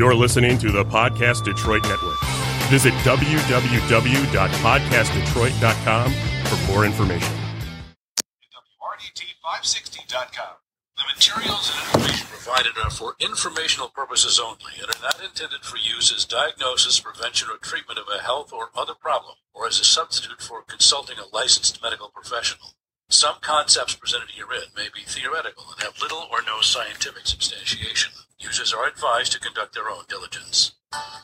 You're listening to the Podcast Detroit Network. Visit www.podcastdetroit.com for more information. WRDT560.com. The materials and information provided are for informational purposes only and are not intended for use as diagnosis, prevention, or treatment of a health or other problem, or as a substitute for consulting a licensed medical professional. Some concepts presented herein may be theoretical and have little or no scientific substantiation. Users are advised to conduct their own diligence.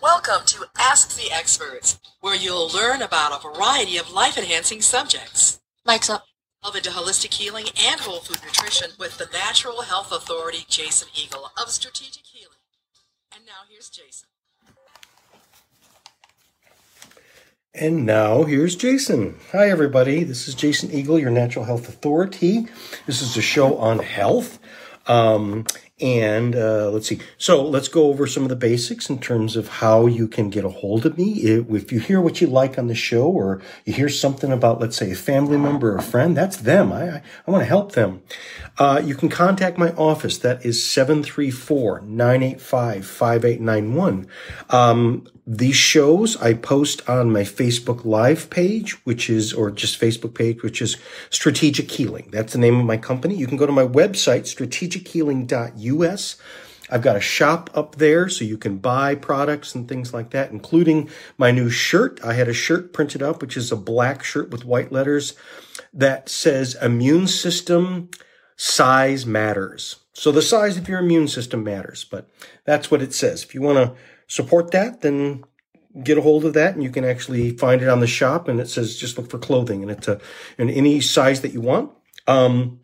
Welcome to Ask the Experts, where you'll learn about a variety of life enhancing subjects. Mike's up. Delve into holistic healing and whole food nutrition with the Natural Health Authority, Jason Eagle of Strategic Healing. And now here's Jason. And now here's Jason. Hi, everybody. This is Jason Eagle, your Natural Health Authority. This is a show on health. Um, and uh, let's see. So let's go over some of the basics in terms of how you can get a hold of me. If you hear what you like on the show or you hear something about, let's say, a family member or a friend, that's them. I, I, I want to help them. Uh, you can contact my office. That is 734-985-5891. Um, these shows I post on my Facebook Live page, which is, or just Facebook page, which is Strategic Healing. That's the name of my company. You can go to my website, strategichealing.us. I've got a shop up there so you can buy products and things like that, including my new shirt. I had a shirt printed up, which is a black shirt with white letters that says immune system size matters. So the size of your immune system matters, but that's what it says. If you want to support that, then get a hold of that and you can actually find it on the shop and it says just look for clothing and it's a, in any size that you want. Um,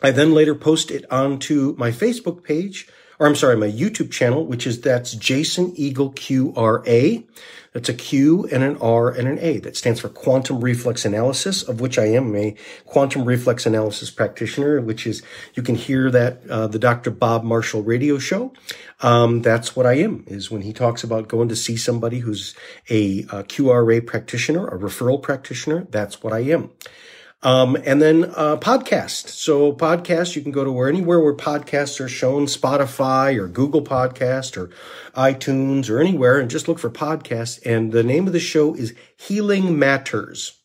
I then later post it onto my Facebook page, or I'm sorry, my YouTube channel, which is that's Jason Eagle QRA. That's a Q and an R and an A. That stands for quantum reflex analysis, of which I am a quantum reflex analysis practitioner, which is, you can hear that, uh, the Dr. Bob Marshall radio show. Um, that's what I am, is when he talks about going to see somebody who's a, a QRA practitioner, a referral practitioner, that's what I am. Um, and then uh, podcast. So podcast, you can go to where anywhere where podcasts are shown, Spotify or Google Podcast or iTunes or anywhere, and just look for podcasts. And the name of the show is Healing Matters.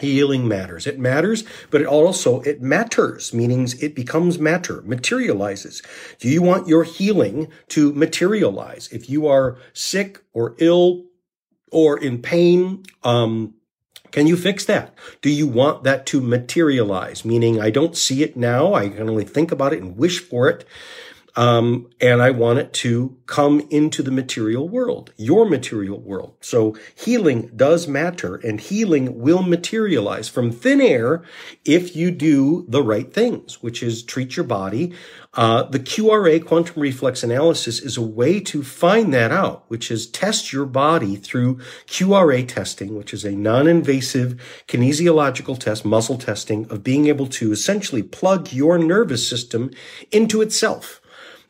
Healing matters. It matters, but it also, it matters, meaning it becomes matter, materializes. Do you want your healing to materialize? If you are sick or ill or in pain, um, can you fix that? Do you want that to materialize? Meaning, I don't see it now. I can only think about it and wish for it. Um, and I want it to come into the material world, your material world. So healing does matter and healing will materialize from thin air if you do the right things, which is treat your body. Uh, the QRA quantum reflex analysis is a way to find that out, which is test your body through QRA testing, which is a non-invasive kinesiological test, muscle testing of being able to essentially plug your nervous system into itself.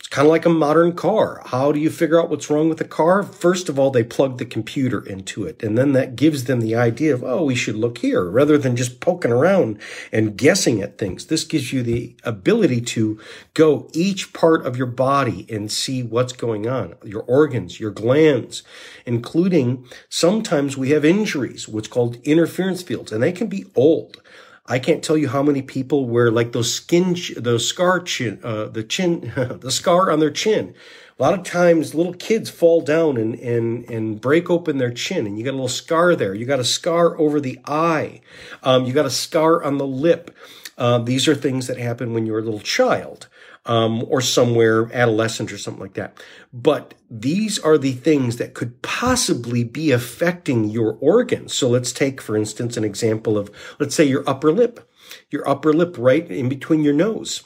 It's kind of like a modern car. How do you figure out what's wrong with the car? First of all, they plug the computer into it. And then that gives them the idea of, oh, we should look here rather than just poking around and guessing at things. This gives you the ability to go each part of your body and see what's going on, your organs, your glands, including sometimes we have injuries, what's called interference fields, and they can be old. I can't tell you how many people wear like those skin, those scar chin, uh, the chin, the scar on their chin. A lot of times little kids fall down and, and, and break open their chin and you got a little scar there. You got a scar over the eye. Um, you got a scar on the lip. Uh, these are things that happen when you're a little child um, or somewhere adolescent or something like that. But these are the things that could possibly be affecting your organs. So let's take, for instance, an example of, let's say your upper lip, your upper lip right in between your nose.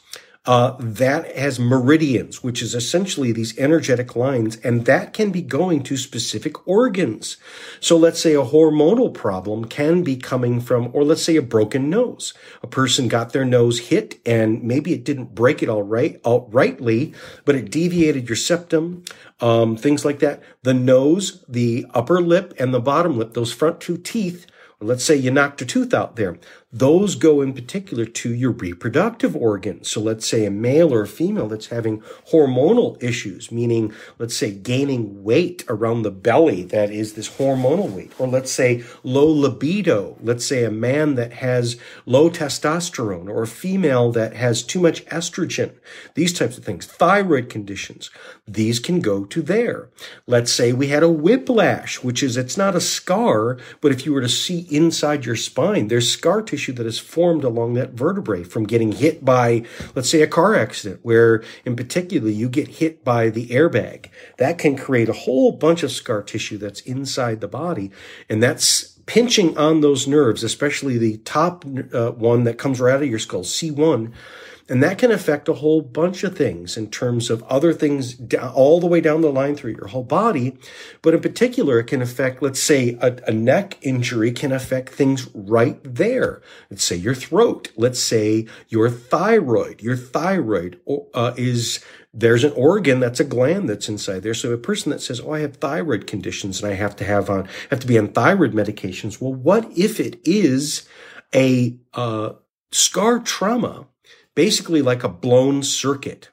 Uh, that has meridians, which is essentially these energetic lines, and that can be going to specific organs. So let's say a hormonal problem can be coming from, or let's say a broken nose. A person got their nose hit and maybe it didn't break it all right, outrightly, but it deviated your septum, um, things like that. The nose, the upper lip, and the bottom lip, those front two teeth, let's say you knocked a tooth out there. Those go in particular to your reproductive organs. So let's say a male or a female that's having hormonal issues, meaning let's say gaining weight around the belly that is this hormonal weight, or let's say low libido, let's say a man that has low testosterone or a female that has too much estrogen, these types of things, thyroid conditions, these can go to there. Let's say we had a whiplash, which is it's not a scar, but if you were to see inside your spine, there's scar tissue that is formed along that vertebrae from getting hit by, let's say, a car accident, where in particular you get hit by the airbag. That can create a whole bunch of scar tissue that's inside the body. And that's pinching on those nerves, especially the top uh, one that comes right out of your skull, C1 and that can affect a whole bunch of things in terms of other things all the way down the line through your whole body. But in particular, it can affect, let's say a, a neck injury can affect things right there. Let's say your throat. Let's say your thyroid. Your thyroid uh, is there's an organ that's a gland that's inside there. So a person that says, "Oh, I have thyroid conditions and I have to have on have to be on thyroid medications." Well, what if it is a uh, scar trauma basically like a blown circuit.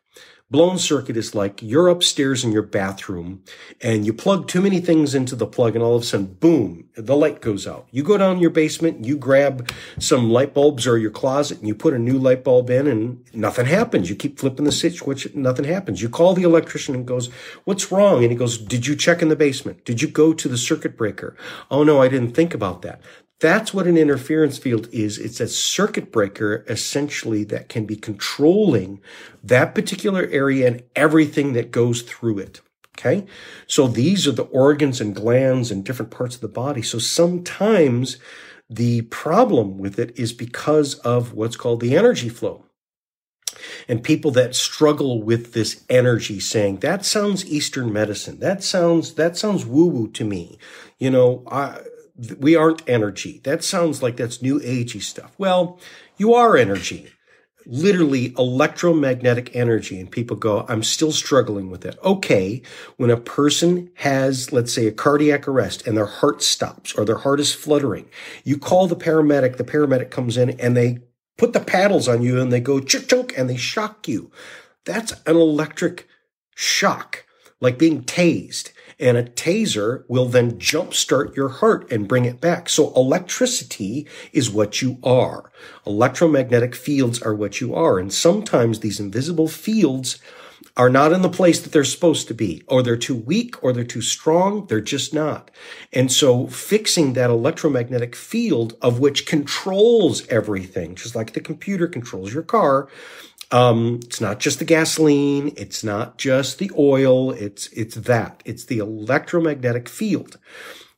Blown circuit is like you're upstairs in your bathroom and you plug too many things into the plug and all of a sudden, boom, the light goes out. You go down your basement, you grab some light bulbs or your closet and you put a new light bulb in and nothing happens. You keep flipping the switch, which nothing happens. You call the electrician and goes, what's wrong? And he goes, did you check in the basement? Did you go to the circuit breaker? Oh no, I didn't think about that. That's what an interference field is. It's a circuit breaker essentially that can be controlling that particular area and everything that goes through it. Okay. So these are the organs and glands and different parts of the body. So sometimes the problem with it is because of what's called the energy flow. And people that struggle with this energy saying, that sounds Eastern medicine. That sounds, that sounds woo woo to me. You know, I, we aren't energy. That sounds like that's new agey stuff. Well, you are energy, literally electromagnetic energy. And people go, I'm still struggling with that. Okay. When a person has, let's say, a cardiac arrest and their heart stops or their heart is fluttering, you call the paramedic, the paramedic comes in and they put the paddles on you and they go chunk chunk and they shock you. That's an electric shock, like being tased and a taser will then jumpstart your heart and bring it back. So electricity is what you are. Electromagnetic fields are what you are. And sometimes these invisible fields are not in the place that they're supposed to be, or they're too weak, or they're too strong. They're just not. And so fixing that electromagnetic field of which controls everything, just like the computer controls your car, um, it's not just the gasoline. It's not just the oil. It's, it's that. It's the electromagnetic field.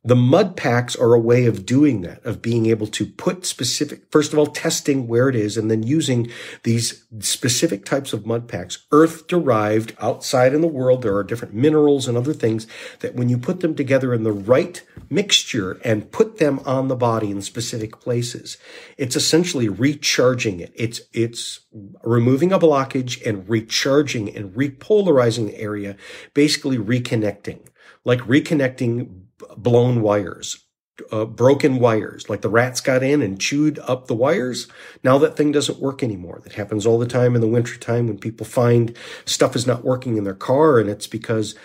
The mud packs are a way of doing that, of being able to put specific, first of all, testing where it is and then using these specific types of mud packs, earth derived outside in the world. There are different minerals and other things that when you put them together in the right mixture and put them on the body in specific places, it's essentially recharging it. It's, it's removing a blockage and recharging and repolarizing the area, basically reconnecting, like reconnecting blown wires, uh, broken wires, like the rats got in and chewed up the wires. Now that thing doesn't work anymore. That happens all the time in the wintertime when people find stuff is not working in their car and it's because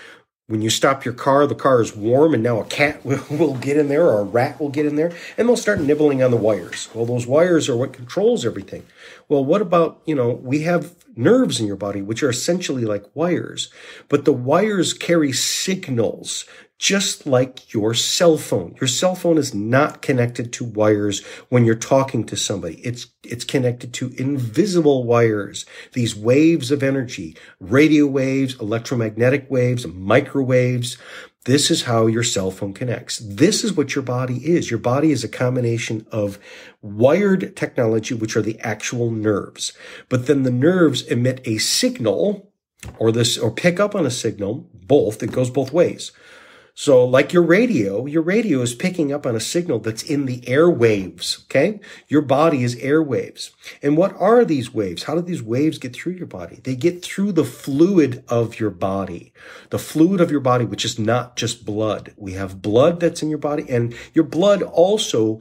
when you stop your car, the car is warm and now a cat will, will get in there or a rat will get in there and they'll start nibbling on the wires. Well, those wires are what controls everything. Well, what about, you know, we have nerves in your body, which are essentially like wires, but the wires carry signals just like your cell phone. Your cell phone is not connected to wires when you're talking to somebody. It's, it's connected to invisible wires, these waves of energy, radio waves, electromagnetic waves, microwaves. This is how your cell phone connects. This is what your body is. Your body is a combination of wired technology, which are the actual nerves. But then the nerves emit a signal or this, or pick up on a signal, both. It goes both ways. So like your radio, your radio is picking up on a signal that's in the airwaves. Okay. Your body is airwaves. And what are these waves? How do these waves get through your body? They get through the fluid of your body, the fluid of your body, which is not just blood. We have blood that's in your body and your blood also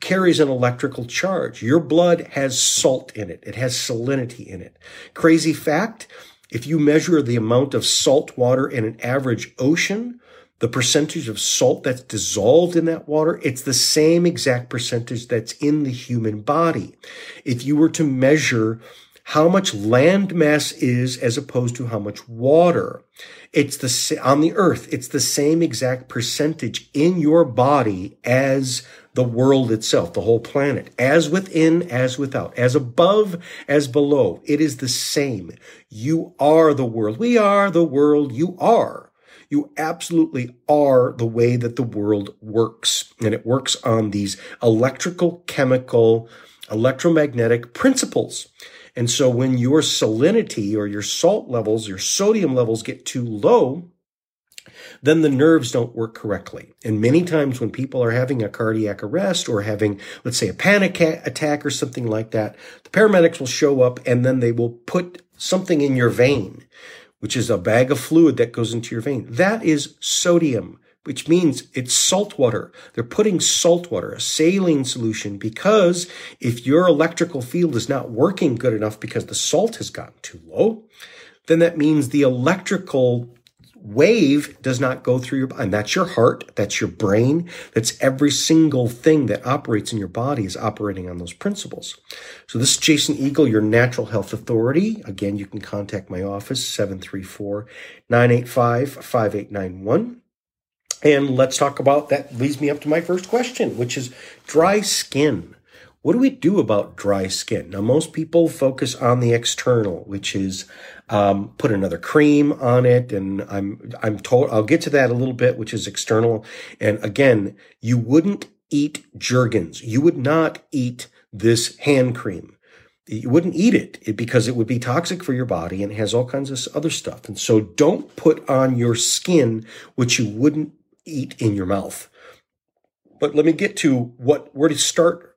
carries an electrical charge. Your blood has salt in it. It has salinity in it. Crazy fact. If you measure the amount of salt water in an average ocean, the percentage of salt that's dissolved in that water, it's the same exact percentage that's in the human body. If you were to measure how much land mass is as opposed to how much water, it's the, on the earth, it's the same exact percentage in your body as the world itself, the whole planet, as within, as without, as above, as below. It is the same. You are the world. We are the world. You are. You absolutely are the way that the world works. And it works on these electrical, chemical, electromagnetic principles. And so when your salinity or your salt levels, your sodium levels get too low, then the nerves don't work correctly. And many times when people are having a cardiac arrest or having, let's say, a panic attack or something like that, the paramedics will show up and then they will put something in your vein which is a bag of fluid that goes into your vein. That is sodium, which means it's salt water. They're putting salt water, a saline solution, because if your electrical field is not working good enough because the salt has gotten too low, then that means the electrical wave does not go through your body. And that's your heart. That's your brain. That's every single thing that operates in your body is operating on those principles. So this is Jason Eagle, your natural health authority. Again, you can contact my office, 734-985-5891. And let's talk about that leads me up to my first question, which is dry skin. What do we do about dry skin? Now, most people focus on the external, which is um, put another cream on it, and I'm I'm told I'll get to that a little bit, which is external. And again, you wouldn't eat Jergens. You would not eat this hand cream. You wouldn't eat it because it would be toxic for your body and has all kinds of other stuff. And so don't put on your skin what you wouldn't eat in your mouth. But let me get to what where to start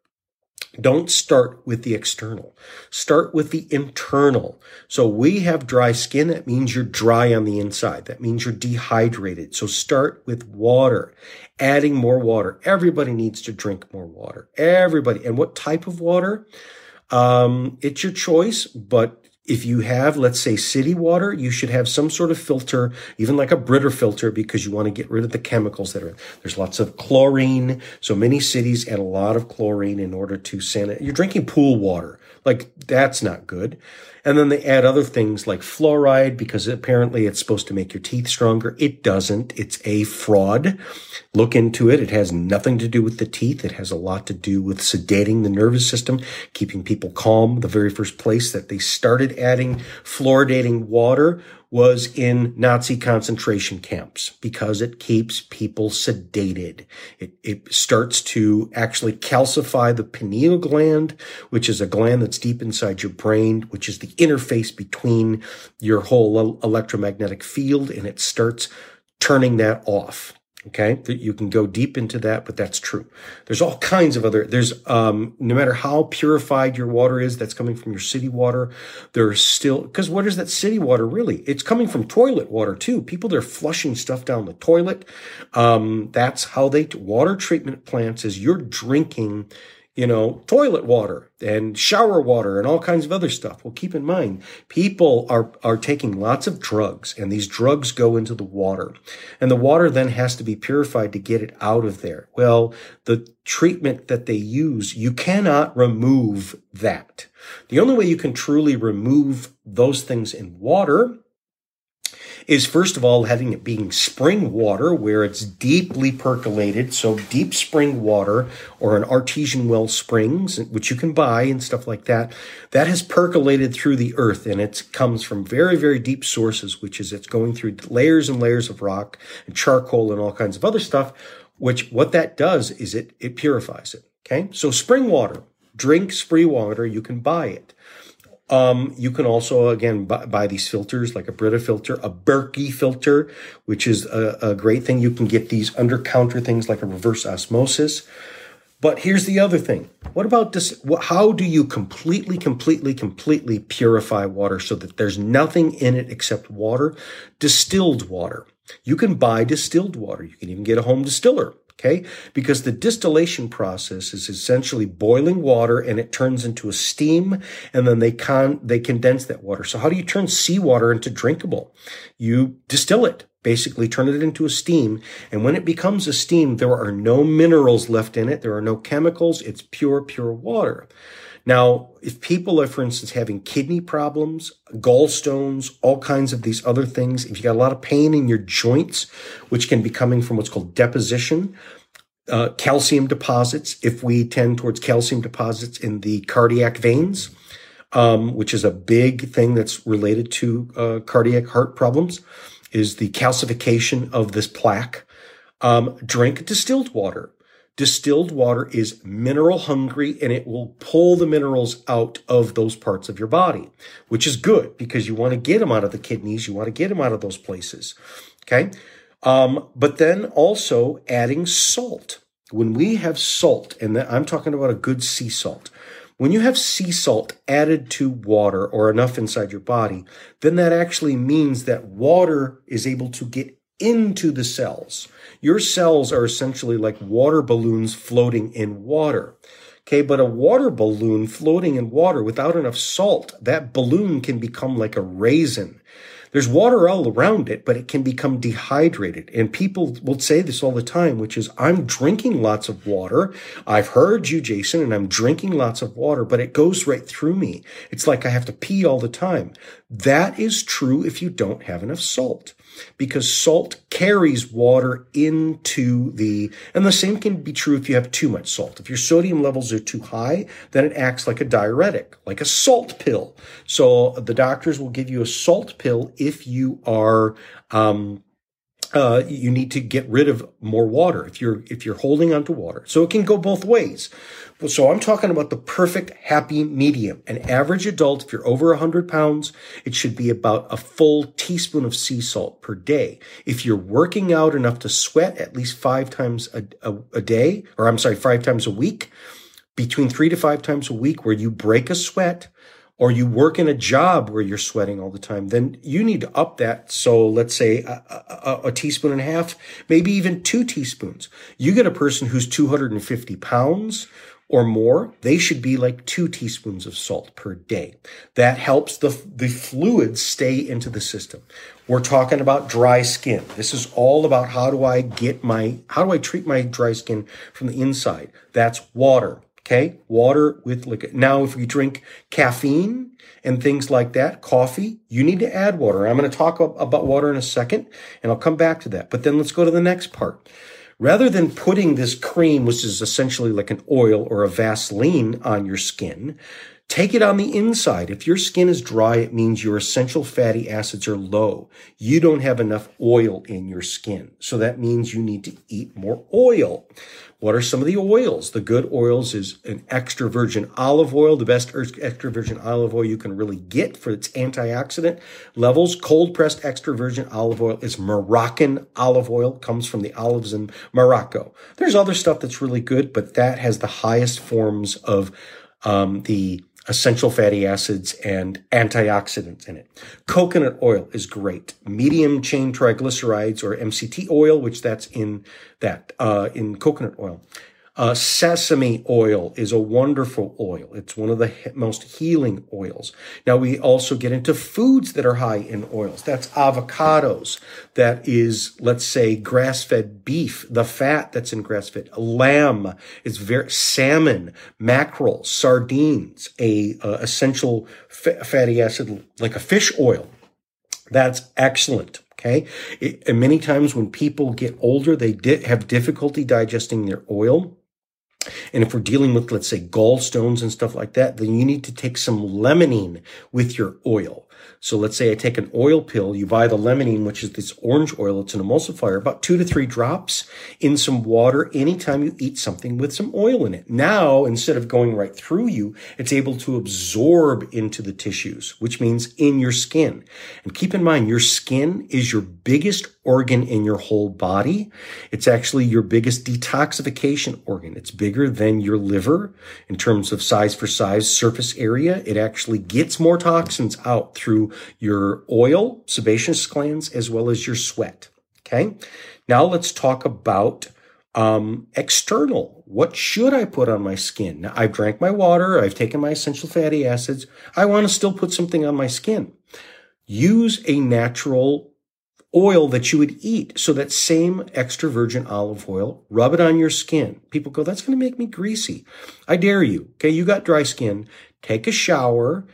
don't start with the external. Start with the internal. So we have dry skin. That means you're dry on the inside. That means you're dehydrated. So start with water, adding more water. Everybody needs to drink more water. Everybody. And what type of water? Um, it's your choice, but if you have, let's say, city water, you should have some sort of filter, even like a Brita filter, because you want to get rid of the chemicals that are. There's lots of chlorine. So many cities add a lot of chlorine in order to sanitize. You're drinking pool water. Like that's not good. And then they add other things like fluoride because apparently it's supposed to make your teeth stronger. It doesn't. It's a fraud. Look into it. It has nothing to do with the teeth. It has a lot to do with sedating the nervous system, keeping people calm. The very first place that they started adding fluoridating water was in Nazi concentration camps because it keeps people sedated. It, it starts to actually calcify the pineal gland, which is a gland that's deep inside your brain, which is the interface between your whole electromagnetic field, and it starts turning that off. Okay. You can go deep into that, but that's true. There's all kinds of other, there's, um, no matter how purified your water is that's coming from your city water, there's still, cause what is that city water really? It's coming from toilet water too. People, they're flushing stuff down the toilet. Um, that's how they, water treatment plants is you're drinking you know, toilet water and shower water and all kinds of other stuff. Well, keep in mind, people are, are taking lots of drugs and these drugs go into the water and the water then has to be purified to get it out of there. Well, the treatment that they use, you cannot remove that. The only way you can truly remove those things in water is first of all having it being spring water where it's deeply percolated. So deep spring water or an artesian well springs, which you can buy and stuff like that, that has percolated through the earth and it comes from very, very deep sources, which is it's going through layers and layers of rock and charcoal and all kinds of other stuff, which what that does is it, it purifies it. Okay. So spring water, drink spring water, you can buy it. Um, you can also, again, buy, buy, these filters like a Brita filter, a Berkey filter, which is a, a great thing. You can get these under counter things like a reverse osmosis. But here's the other thing. What about this? How do you completely, completely, completely purify water so that there's nothing in it except water? Distilled water. You can buy distilled water. You can even get a home distiller Okay. Because the distillation process is essentially boiling water and it turns into a steam and then they con, they condense that water. So how do you turn seawater into drinkable? You distill it basically turn it into a steam. And when it becomes a steam, there are no minerals left in it. There are no chemicals. It's pure, pure water. Now, if people are, for instance, having kidney problems, gallstones, all kinds of these other things, if you got a lot of pain in your joints, which can be coming from what's called deposition, uh, calcium deposits, if we tend towards calcium deposits in the cardiac veins, um, which is a big thing that's related to uh, cardiac heart problems, is the calcification of this plaque. Um, drink distilled water. Distilled water is mineral hungry and it will pull the minerals out of those parts of your body, which is good because you want to get them out of the kidneys. You want to get them out of those places. Okay. Um, but then also adding salt. When we have salt, and I'm talking about a good sea salt, when you have sea salt added to water or enough inside your body, then that actually means that water is able to get into the cells. Your cells are essentially like water balloons floating in water. Okay, but a water balloon floating in water without enough salt, that balloon can become like a raisin. There's water all around it, but it can become dehydrated. And people will say this all the time, which is, I'm drinking lots of water. I've heard you, Jason, and I'm drinking lots of water, but it goes right through me. It's like I have to pee all the time. That is true if you don't have enough salt because salt carries water into the, and the same can be true if you have too much salt. If your sodium levels are too high, then it acts like a diuretic, like a salt pill. So the doctors will give you a salt pill if you are, um, uh, you need to get rid of more water if you're if you're holding onto water. So it can go both ways. So I'm talking about the perfect happy medium. An average adult, if you're over 100 pounds, it should be about a full teaspoon of sea salt per day. If you're working out enough to sweat at least five times a, a, a day, or I'm sorry, five times a week, between three to five times a week where you break a sweat, or you work in a job where you're sweating all the time, then you need to up that. So let's say a, a, a, teaspoon and a half, maybe even two teaspoons. You get a person who's 250 pounds or more, they should be like two teaspoons of salt per day. That helps the, the fluids stay into the system. We're talking about dry skin. This is all about how do I get my, how do I treat my dry skin from the inside? That's water. Okay. Water with liquid. Now, if you drink caffeine and things like that, coffee, you need to add water. I'm going to talk about water in a second and I'll come back to that. But then let's go to the next part. Rather than putting this cream, which is essentially like an oil or a Vaseline on your skin, Take it on the inside. If your skin is dry, it means your essential fatty acids are low. You don't have enough oil in your skin. So that means you need to eat more oil. What are some of the oils? The good oils is an extra virgin olive oil, the best extra virgin olive oil you can really get for its antioxidant levels. Cold pressed extra virgin olive oil is Moroccan olive oil, comes from the olives in Morocco. There's other stuff that's really good, but that has the highest forms of um, the essential fatty acids and antioxidants in it. Coconut oil is great. Medium chain triglycerides or MCT oil, which that's in that, uh, in coconut oil. Uh, sesame oil is a wonderful oil. It's one of the he- most healing oils. Now we also get into foods that are high in oils. That's avocados. That is, let's say, grass-fed beef, the fat that's in grass-fed. Lamb is very, salmon, mackerel, sardines, a uh, essential fatty acid like a fish oil. That's excellent. Okay. It, and many times when people get older, they di- have difficulty digesting their oil. And if we're dealing with, let's say, gallstones and stuff like that, then you need to take some limonene with your oil. So let's say I take an oil pill, you buy the limonene, which is this orange oil, it's an emulsifier, about two to three drops in some water anytime you eat something with some oil in it. Now, instead of going right through you, it's able to absorb into the tissues, which means in your skin. And keep in mind, your skin is your biggest organ in your whole body. It's actually your biggest detoxification organ. It's bigger than your liver in terms of size for size, surface area. It actually gets more toxins out through your oil, sebaceous glands, as well as your sweat. Okay. Now let's talk about Um, external. What should I put on my skin? Now, I've drank my water. I've taken my essential fatty acids. I want to still put something on my skin. Use a natural oil that you would eat. So that same extra virgin olive oil, rub it on your skin. People go, that's going to make me greasy. I dare you. Okay. You got dry skin. Take a shower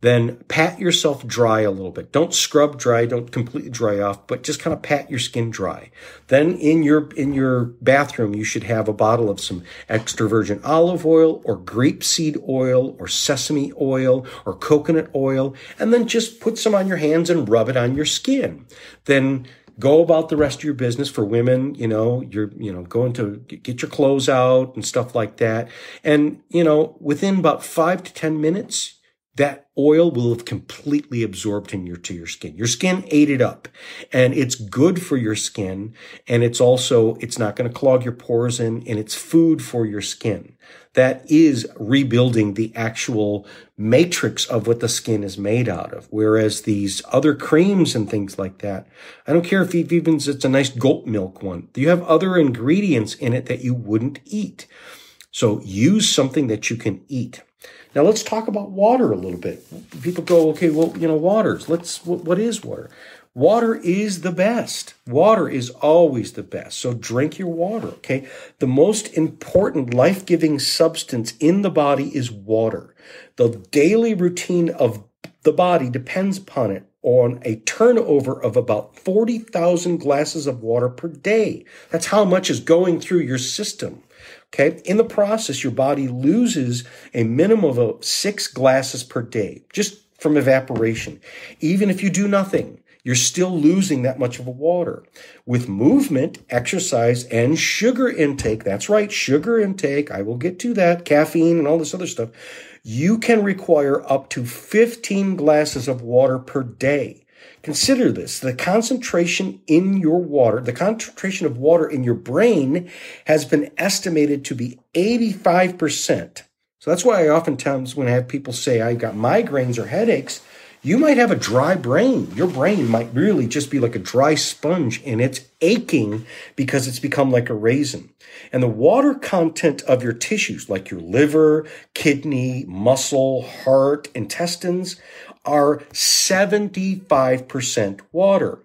then pat yourself dry a little bit. Don't scrub dry, don't completely dry off, but just kind of pat your skin dry. Then in your in your bathroom you should have a bottle of some extra virgin olive oil or grapeseed oil or sesame oil or coconut oil and then just put some on your hands and rub it on your skin. Then go about the rest of your business for women you know you're you know going to get your clothes out and stuff like that and you know within about 5 to 10 minutes that oil will have completely absorbed into your skin. Your skin ate it up and it's good for your skin and it's also it's not going to clog your pores in and it's food for your skin. That is rebuilding the actual matrix of what the skin is made out of. Whereas these other creams and things like that, I don't care if even it's a nice goat milk one. You have other ingredients in it that you wouldn't eat. So use something that you can eat. Now let's talk about water a little bit. People go, okay, well, you know, waters. Let's what, what is water? Water is the best. Water is always the best. So drink your water, okay? The most important life-giving substance in the body is water. The daily routine of the body depends upon it on a turnover of about 40,000 glasses of water per day. That's how much is going through your system. Okay. In the process, your body loses a minimum of six glasses per day just from evaporation. Even if you do nothing, you're still losing that much of water. With movement, exercise, and sugar intake, that's right, sugar intake, I will get to that, caffeine and all this other stuff, you can require up to 15 glasses of water per day. Consider this the concentration in your water, the concentration of water in your brain has been estimated to be 85%. So that's why I oftentimes, when I have people say I've got migraines or headaches, you might have a dry brain. Your brain might really just be like a dry sponge and it's aching because it's become like a raisin. And the water content of your tissues, like your liver, kidney, muscle, heart, intestines, are 75% water.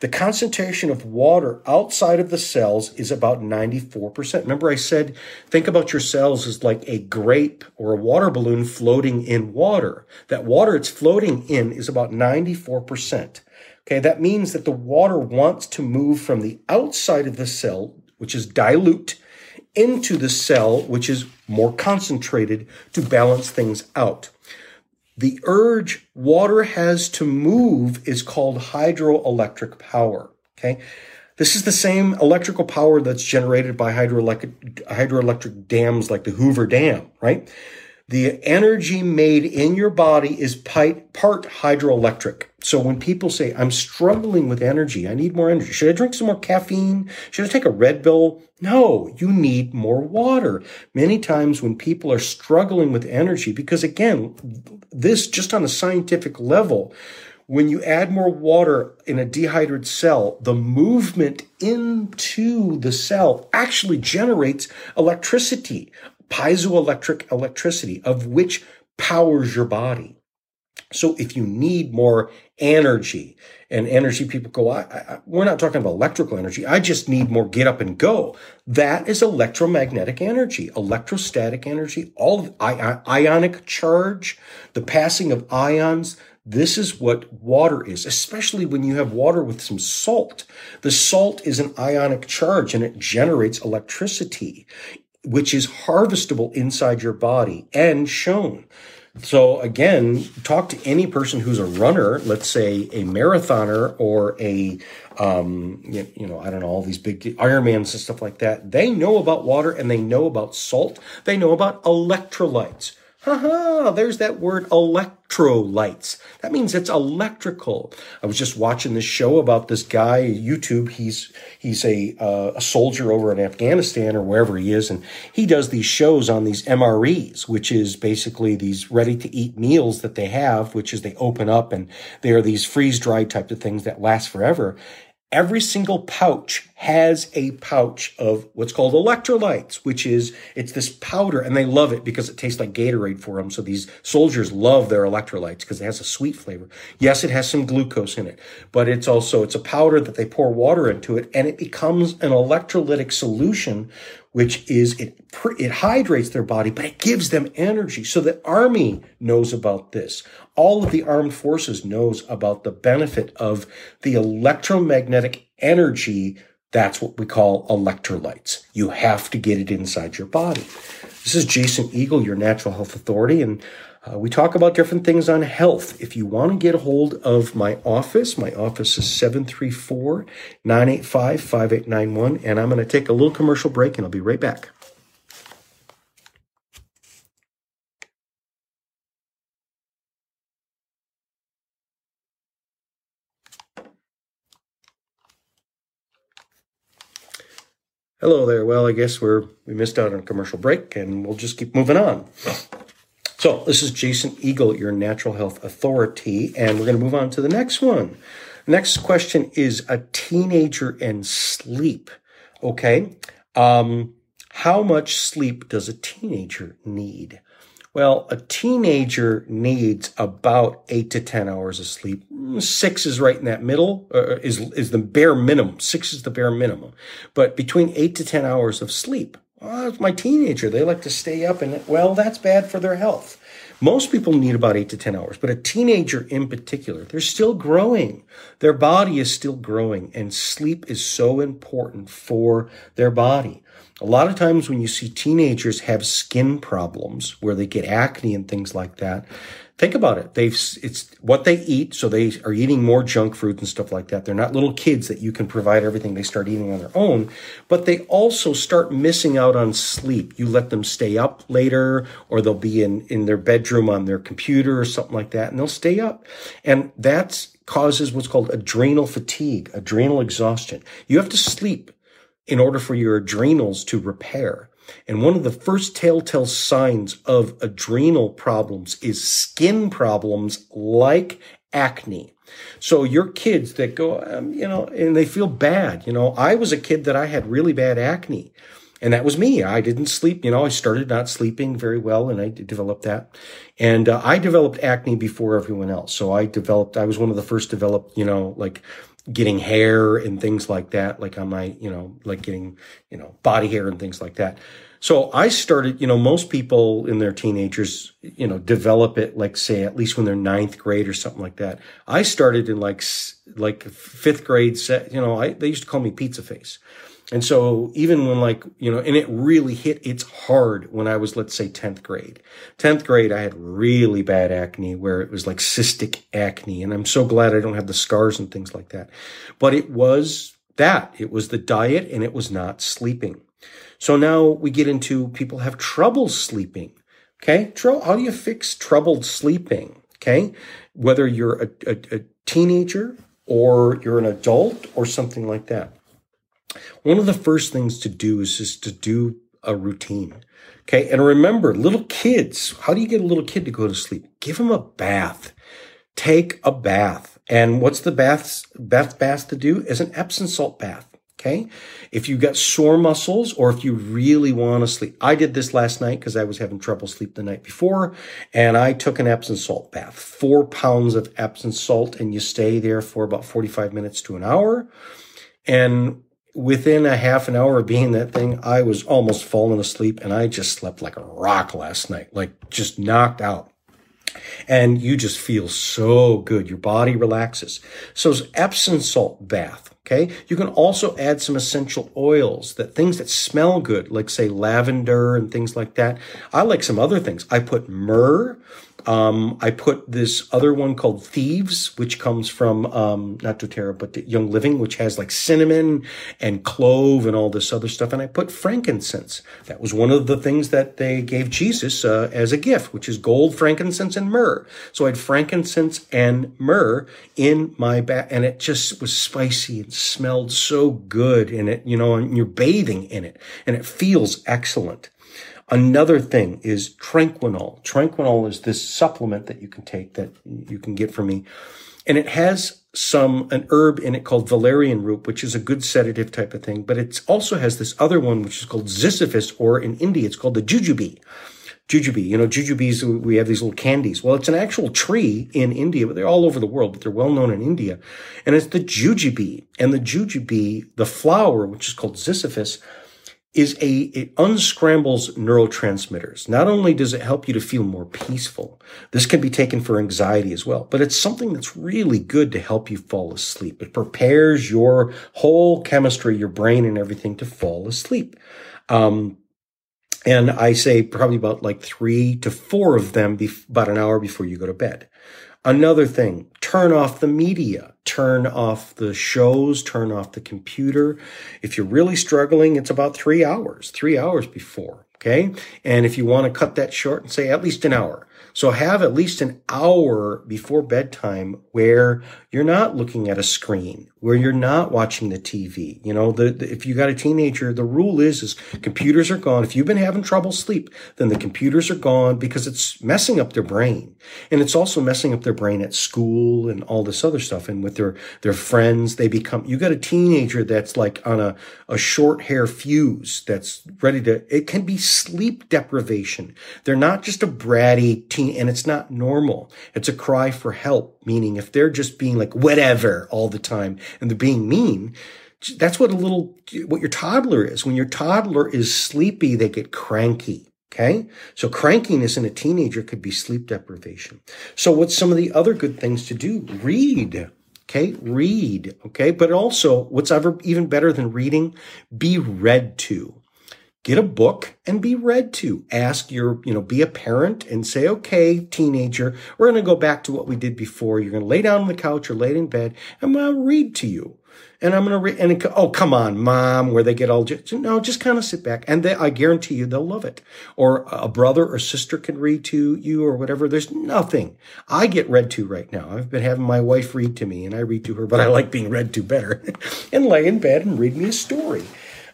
The concentration of water outside of the cells is about 94%. Remember I said, think about your cells as like a grape or a water balloon floating in water. That water it's floating in is about 94%. Okay, that means that the water wants to move from the outside of the cell, which is dilute, into the cell, which is more concentrated to balance things out. The urge water has to move is called hydroelectric power. Okay. This is the same electrical power that's generated by hydroelectric, hydroelectric dams like the Hoover Dam, right? The energy made in your body is part hydroelectric. So when people say, I'm struggling with energy, I need more energy. Should I drink some more caffeine? Should I take a Red Bull? No, you need more water. Many times when people are struggling with energy, because again, this just on a scientific level, when you add more water in a dehydrated cell, the movement into the cell actually generates electricity piezoelectric electricity, of which powers your body. So if you need more energy, and energy people go, I, I, we're not talking about electrical energy. I just need more get up and go. That is electromagnetic energy, electrostatic energy, all ionic charge, the passing of ions. This is what water is, especially when you have water with some salt. The salt is an ionic charge and it generates electricity which is harvestable inside your body and shown. So again, talk to any person who's a runner, let's say a marathoner or a, um, you, know, I don't know, all these big Ironmans and stuff like that. They know about water and they know about salt. They know about electrolytes. Haha, there's that word electrolytes. That means it's electrical. I was just watching this show about this guy, YouTube. He's he's a uh, a soldier over in Afghanistan or wherever he is, and he does these shows on these MREs, which is basically these ready to eat meals that they have, which is they open up and they are these freeze dried type of things that last forever. Every single pouch has a pouch of what's called electrolytes, which is, it's this powder and they love it because it tastes like Gatorade for them. So these soldiers love their electrolytes because it has a sweet flavor. Yes, it has some glucose in it, but it's also, it's a powder that they pour water into it and it becomes an electrolytic solution which is it it hydrates their body, but it gives them energy. So the army knows about this. All of the armed forces knows about the benefit of the electromagnetic energy. That's what we call electrolytes. You have to get it inside your body. This is Jason Eagle, your natural health authority, and uh, we talk about different things on health. If you want to get a hold of my office, my office is 734 985 5891. And I'm going to take a little commercial break and I'll be right back. Hello there. Well, I guess we're we missed out on a commercial break and we'll just keep moving on. So this is Jason Eagle, your natural health authority, and we're going to move on to the next one. Next question is a teenager and sleep. Okay. Um, how much sleep does a teenager need? Well, a teenager needs about eight to 10 hours of sleep. Six is right in that middle, uh, is, is the bare minimum. Six is the bare minimum. But between eight to 10 hours of sleep Oh, it's my teenager. They like to stay up and, well, that's bad for their health. Most people need about eight to 10 hours, but a teenager in particular, they're still growing. Their body is still growing and sleep is so important for their body. A lot of times when you see teenagers have skin problems where they get acne and things like that, think about it. They've, it's what they eat. So they are eating more junk food and stuff like that. They're not little kids that you can provide everything they start eating on their own, but they also start missing out on sleep. You let them stay up later or they'll be in, in their bedroom on their computer or something like that and they'll stay up. And that causes what's called adrenal fatigue, adrenal exhaustion. You have to sleep in order for your adrenals to repair. And one of the first telltale signs of adrenal problems is skin problems like acne. So your kids that go, um, you know, and they feel bad. You know, I was a kid that I had really bad acne. And that was me. I didn't sleep. You know, I started not sleeping very well and I developed that. And uh, I developed acne before everyone else. So I developed, I was one of the first developed, you know, like getting hair and things like that, like on my, you know, like getting, you know, body hair and things like that. So I started, you know, most people in their teenagers, you know, develop it like say at least when they're ninth grade or something like that. I started in like, like fifth grade set, you know, I, they used to call me pizza face. And so even when like, you know, and it really hit its hard when I was, let's say 10th grade. 10th grade, I had really bad acne where it was like cystic acne. And I'm so glad I don't have the scars and things like that. But it was that. It was the diet and it was not sleeping. So now we get into people have trouble sleeping. Okay. How do you fix troubled sleeping? Okay. Whether you're a, a, a teenager or you're an adult or something like that. One of the first things to do is just to do a routine. Okay. And remember, little kids, how do you get a little kid to go to sleep? Give them a bath. Take a bath. And what's the bath, bath bath to do? Is an Epsom salt bath. Okay. If you've got sore muscles or if you really want to sleep, I did this last night because I was having trouble sleep the night before and I took an Epsom salt bath, four pounds of Epsom salt and you stay there for about 45 minutes to an hour. And within a half an hour of being that thing, I was almost falling asleep and I just slept like a rock last night, like just knocked out. And you just feel so good. Your body relaxes. So it's Epsom salt bath. Okay. You can also add some essential oils that things that smell good, like say lavender and things like that. I like some other things. I put myrrh. Um, I put this other one called Thieves, which comes from um, not doTERRA, but Young Living, which has like cinnamon and clove and all this other stuff. And I put frankincense. That was one of the things that they gave Jesus uh, as a gift, which is gold, frankincense, and myrrh. So I had frankincense and myrrh in my bath, and it just was spicy and smelled so good. And it, you know, and you're bathing in it, and it feels excellent. Another thing is Tranquinol. Tranquinol is this supplement that you can take that you can get from me. And it has some, an herb in it called valerian root, which is a good sedative type of thing. But it also has this other one, which is called ziziphus, or in India, it's called the jujube jujube. You know, jujubes, we have these little candies. Well, it's an actual tree in India, but they're all over the world, but they're well known in India. And it's the jujube. And the jujube, the flower, which is called ziziphus, is a, it unscrambles neurotransmitters. Not only does it help you to feel more peaceful, this can be taken for anxiety as well, but it's something that's really good to help you fall asleep. It prepares your whole chemistry, your brain and everything to fall asleep. Um, and I say probably about like three to four of them be- about an hour before you go to bed. Another thing, turn off the media, turn off the shows, turn off the computer. If you're really struggling, it's about three hours, three hours before. Okay. And if you want to cut that short and say at least an hour, so have at least an hour before bedtime where you're not looking at a screen, where you're not watching the TV. You know, the, the, if you got a teenager, the rule is, is computers are gone. If you've been having trouble sleep, then the computers are gone because it's messing up their brain. And it's also messing up their brain at school and all this other stuff. And with their, their friends, they become, you got a teenager that's like on a, a short hair fuse that's ready to, it can be sleep deprivation. They're not just a bratty teen, and it's not normal. It's a cry for help, meaning if they're just being like whatever all the time and they're being mean, that's what a little, what your toddler is. When your toddler is sleepy, they get cranky. Okay. So crankiness in a teenager could be sleep deprivation. So what's some of the other good things to do? Read. Okay. Read. Okay. But also what's ever even better than reading? Be read to get a book and be read to. Ask your, you know, be a parent and say, okay, teenager, we're going to go back to what we did before. You're going to lay down on the couch or lay in bed. And I'm going to read to you. And I'm going to read, and oh, come on, mom, where they get all, just, no, just kind of sit back. And they, I guarantee you they'll love it. Or a brother or sister can read to you or whatever. There's nothing. I get read to right now. I've been having my wife read to me and I read to her, but I like being read to better and lay in bed and read me a story.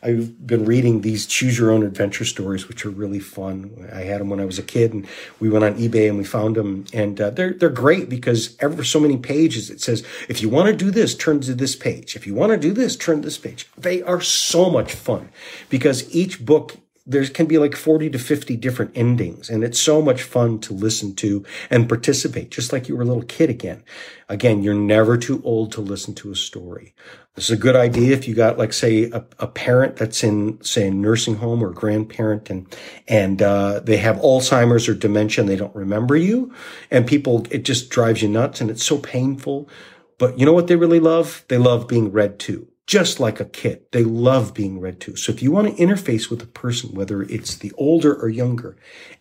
I've been reading these choose your own adventure stories, which are really fun. I had them when I was a kid, and we went on eBay and we found them, and uh, they're they're great because ever so many pages it says if you want to do this, turn to this page. If you want to do this, turn to this page. They are so much fun because each book there can be like 40 to 50 different endings and it's so much fun to listen to and participate just like you were a little kid again. Again you're never too old to listen to a story. This is a good idea if you got like say a, a parent that's in say a nursing home or grandparent and and uh, they have alzheimer's or dementia and they don't remember you and people it just drives you nuts and it's so painful. But you know what they really love? They love being read to just like a kid. They love being read to. So if you want to interface with a person, whether it's the older or younger,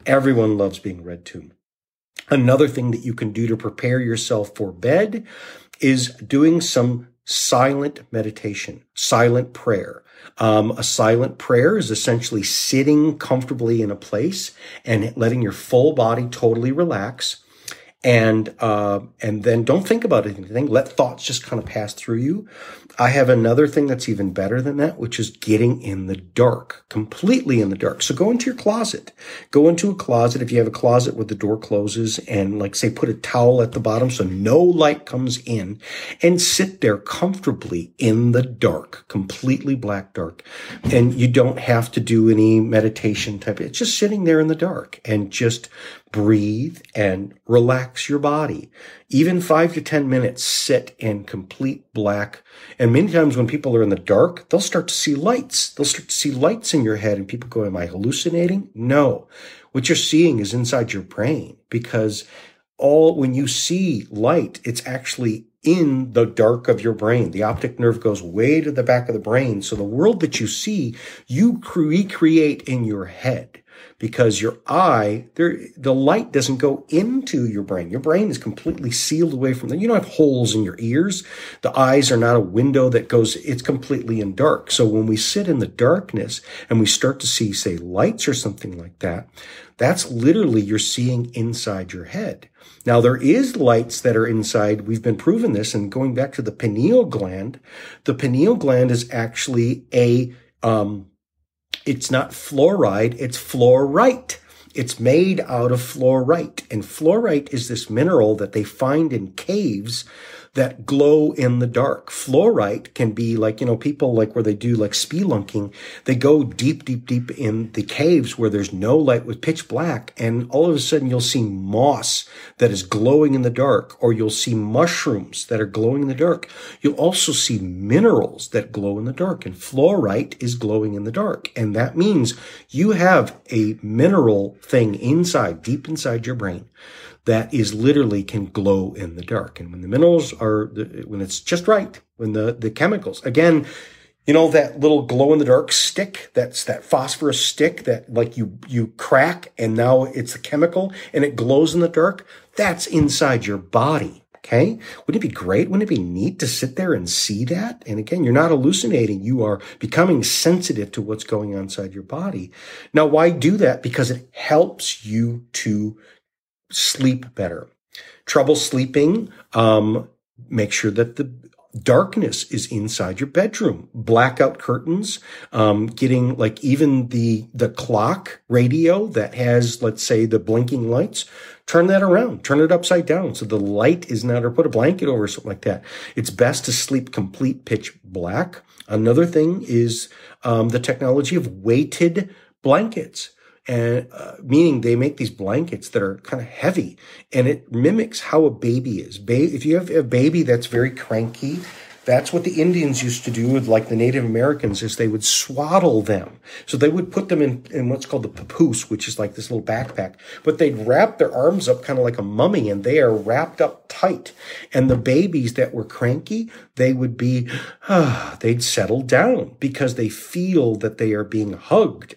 everyone loves being read to. Another thing that you can do to prepare yourself for bed is doing some silent meditation, silent prayer. Um, a silent prayer is essentially sitting comfortably in a place and letting your full body totally relax and uh, and then don't think about anything. Let thoughts just kind of pass through you. I have another thing that's even better than that, which is getting in the dark, completely in the dark. So go into your closet. Go into a closet if you have a closet where the door closes and like say put a towel at the bottom so no light comes in and sit there comfortably in the dark, completely black dark. And you don't have to do any meditation type. It's just sitting there in the dark and just breathe and relax your body. Even five to 10 minutes sit in complete black. And many times when people are in the dark, they'll start to see lights. They'll start to see lights in your head and people go, am I hallucinating? No. What you're seeing is inside your brain because all, when you see light, it's actually in the dark of your brain. The optic nerve goes way to the back of the brain. So the world that you see, you recreate in your head because your eye, there, the light doesn't go into your brain. Your brain is completely sealed away from that. You don't have holes in your ears. The eyes are not a window that goes, it's completely in dark. So when we sit in the darkness and we start to see, say, lights or something like that, that's literally you're seeing inside your head. Now there is lights that are inside. We've been proven this and going back to the pineal gland, the pineal gland is actually a, um, it's not fluoride, it's fluorite. It's made out of fluorite. And fluorite is this mineral that they find in caves that glow in the dark. Fluorite can be like, you know, people like where they do like spelunking, they go deep, deep, deep in the caves where there's no light with pitch black. And all of a sudden you'll see moss that is glowing in the dark, or you'll see mushrooms that are glowing in the dark. You'll also see minerals that glow in the dark and fluorite is glowing in the dark. And that means you have a mineral thing inside, deep inside your brain that is literally can glow in the dark. And when the minerals are, when it's just right, when the, the chemicals, again, you know, that little glow in the dark stick, that's that phosphorus stick that like you, you crack and now it's a chemical and it glows in the dark. That's inside your body. Okay. Wouldn't it be great? Wouldn't it be neat to sit there and see that? And again, you're not hallucinating. You are becoming sensitive to what's going on inside your body. Now, why do that? Because it helps you to sleep better. Trouble sleeping, um, make sure that the darkness is inside your bedroom. Blackout curtains um, getting like even the the clock radio that has let's say the blinking lights turn that around. Turn it upside down so the light is not or put a blanket over something like that. It's best to sleep complete pitch black. Another thing is um, the technology of weighted blankets and uh, meaning they make these blankets that are kind of heavy and it mimics how a baby is. Ba- if you have a baby that's very cranky, that's what the Indians used to do with like the Native Americans is they would swaddle them. So they would put them in, in what's called the papoose, which is like this little backpack, but they'd wrap their arms up kind of like a mummy and they are wrapped up tight. And the babies that were cranky, they would be, ah, they'd settle down because they feel that they are being hugged.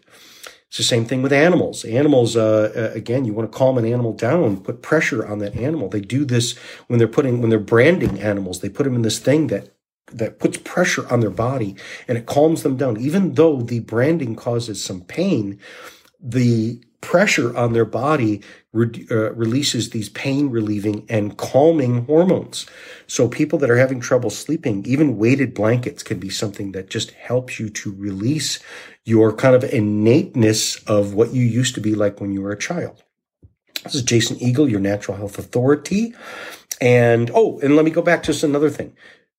It's the same thing with animals. Animals, uh, uh, again, you want to calm an animal down, put pressure on that animal. They do this when they're putting, when they're branding animals, they put them in this thing that that puts pressure on their body and it calms them down. Even though the branding causes some pain, the pressure on their body re- uh, releases these pain relieving and calming hormones. So people that are having trouble sleeping, even weighted blankets can be something that just helps you to release your kind of innateness of what you used to be like when you were a child. This is Jason Eagle, your natural health authority. And oh, and let me go back to just another thing.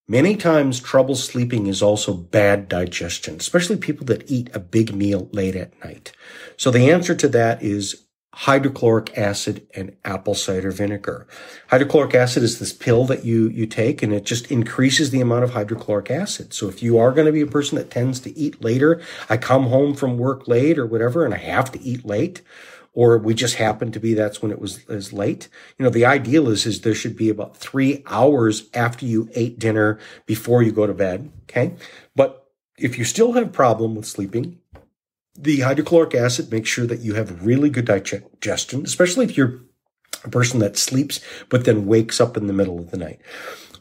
Many times trouble sleeping is also bad digestion, especially people that eat a big meal late at night. So the answer to that is hydrochloric acid and apple cider vinegar. Hydrochloric acid is this pill that you, you take and it just increases the amount of hydrochloric acid. So if you are going to be a person that tends to eat later, I come home from work late or whatever and I have to eat late, or we just happen to be that's when it was is late. You know, the ideal is is there should be about three hours after you ate dinner before you go to bed. Okay. But if you still have problem with sleeping, the hydrochloric acid makes sure that you have really good digestion, especially if you're a person that sleeps but then wakes up in the middle of the night.